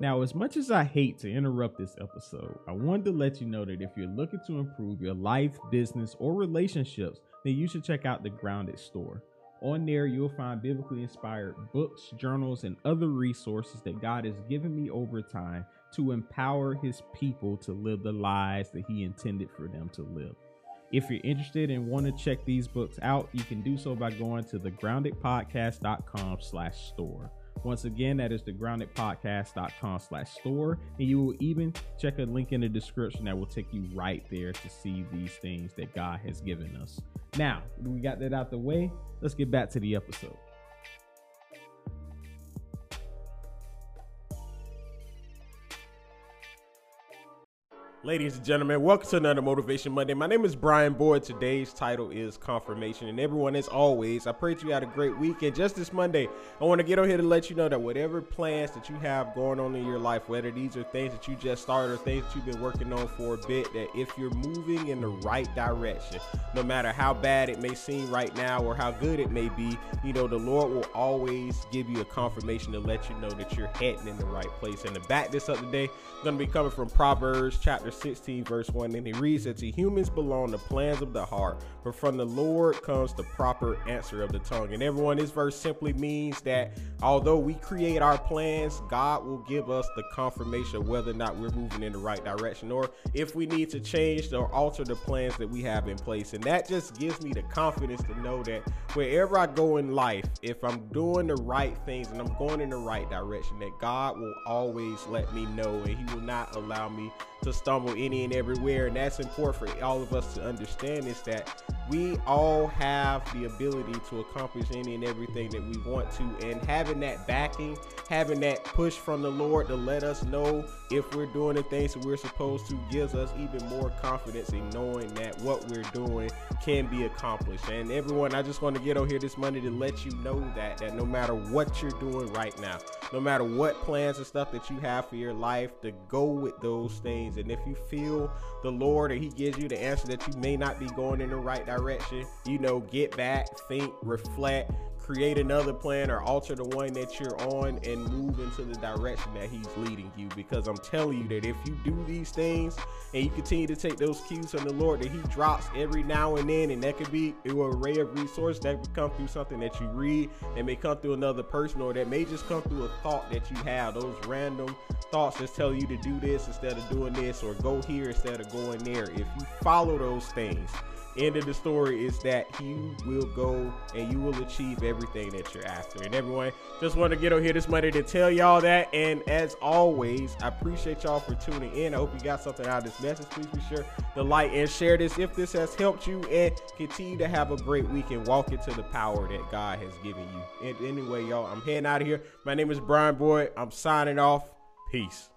Now, as much as I hate to interrupt this episode, I wanted to let you know that if you're looking to improve your life, business, or relationships, then you should check out the Grounded Store. On there, you'll find biblically inspired books, journals, and other resources that God has given me over time to empower His people to live the lives that He intended for them to live. If you're interested and want to check these books out, you can do so by going to thegroundedpodcast.com slash store. Once again, that is thegroundedpodcast.com slash store. And you will even check a link in the description that will take you right there to see these things that God has given us. Now, we got that out the way. Let's get back to the episode. Ladies and gentlemen, welcome to another Motivation Monday. My name is Bryan Boyd. Today's title is Confirmation. And everyone, as always, I pray that you had a great week. And just this Monday, I want to get on here to let you know that whatever plans that you have going on in your life, whether these are things that you just started or things that you've been working on for a bit, that if you're moving in the right direction, no matter how bad it may seem right now or how good it may be, you know, the Lord will always give you a confirmation to let you know that you're heading in the right place. And to back this up today, I'm going to be coming from Proverbs chapter chapter 16, verse 1, and he reads that to humans belong the plans of the heart, but from the Lord comes the proper answer of the tongue. And everyone, this verse simply means that although we create our plans, God will give us the confirmation whether or not we're moving in the right direction or if we need to change or alter the plans that we have in place. And that just gives me the confidence to know that wherever I go in life, if I'm doing the right things and I'm going in the right direction, that God will always let me know and He will not allow me to stumble any and everywhere. And that's important for all of us to understand is that we all have the ability to accomplish any and everything that we want to. And having that backing, having that push from the Lord to let us know if we're doing the things that we're supposed to gives us even more confidence in knowing that what we're doing can be accomplished. And everyone, I just want to get on here this Monday to let you know that that no matter what you're doing right now, no matter what plans and stuff that you have for your life, to go with those things. And if you feel the Lord and He gives you the answer that you may not be going in the right direction, you know, get back, think, reflect, create another plan or alter the one that you're on and move into the direction that he's leading you. Because i'm telling you that if you do these things and you continue to take those cues from the lord that he drops every now and then and that could be an array of resources that could come through something that you read that may come through another person or that may just come through a thought that you have those random thoughts that tell you to do this instead of doing this or go here instead of going there. If you follow those things end of the story is that you will go and you will achieve everything that you're after. And everyone, just want to get on here this Monday to tell y'all that. And as always, I appreciate y'all for tuning in. I hope you got something out of this message. Please be sure to like and share this if this has helped you and continue to have a great week and walk into the power that God has given you. And anyway, y'all, I'm heading out of here. My name is Bryan Boyd. I'm signing off. Peace.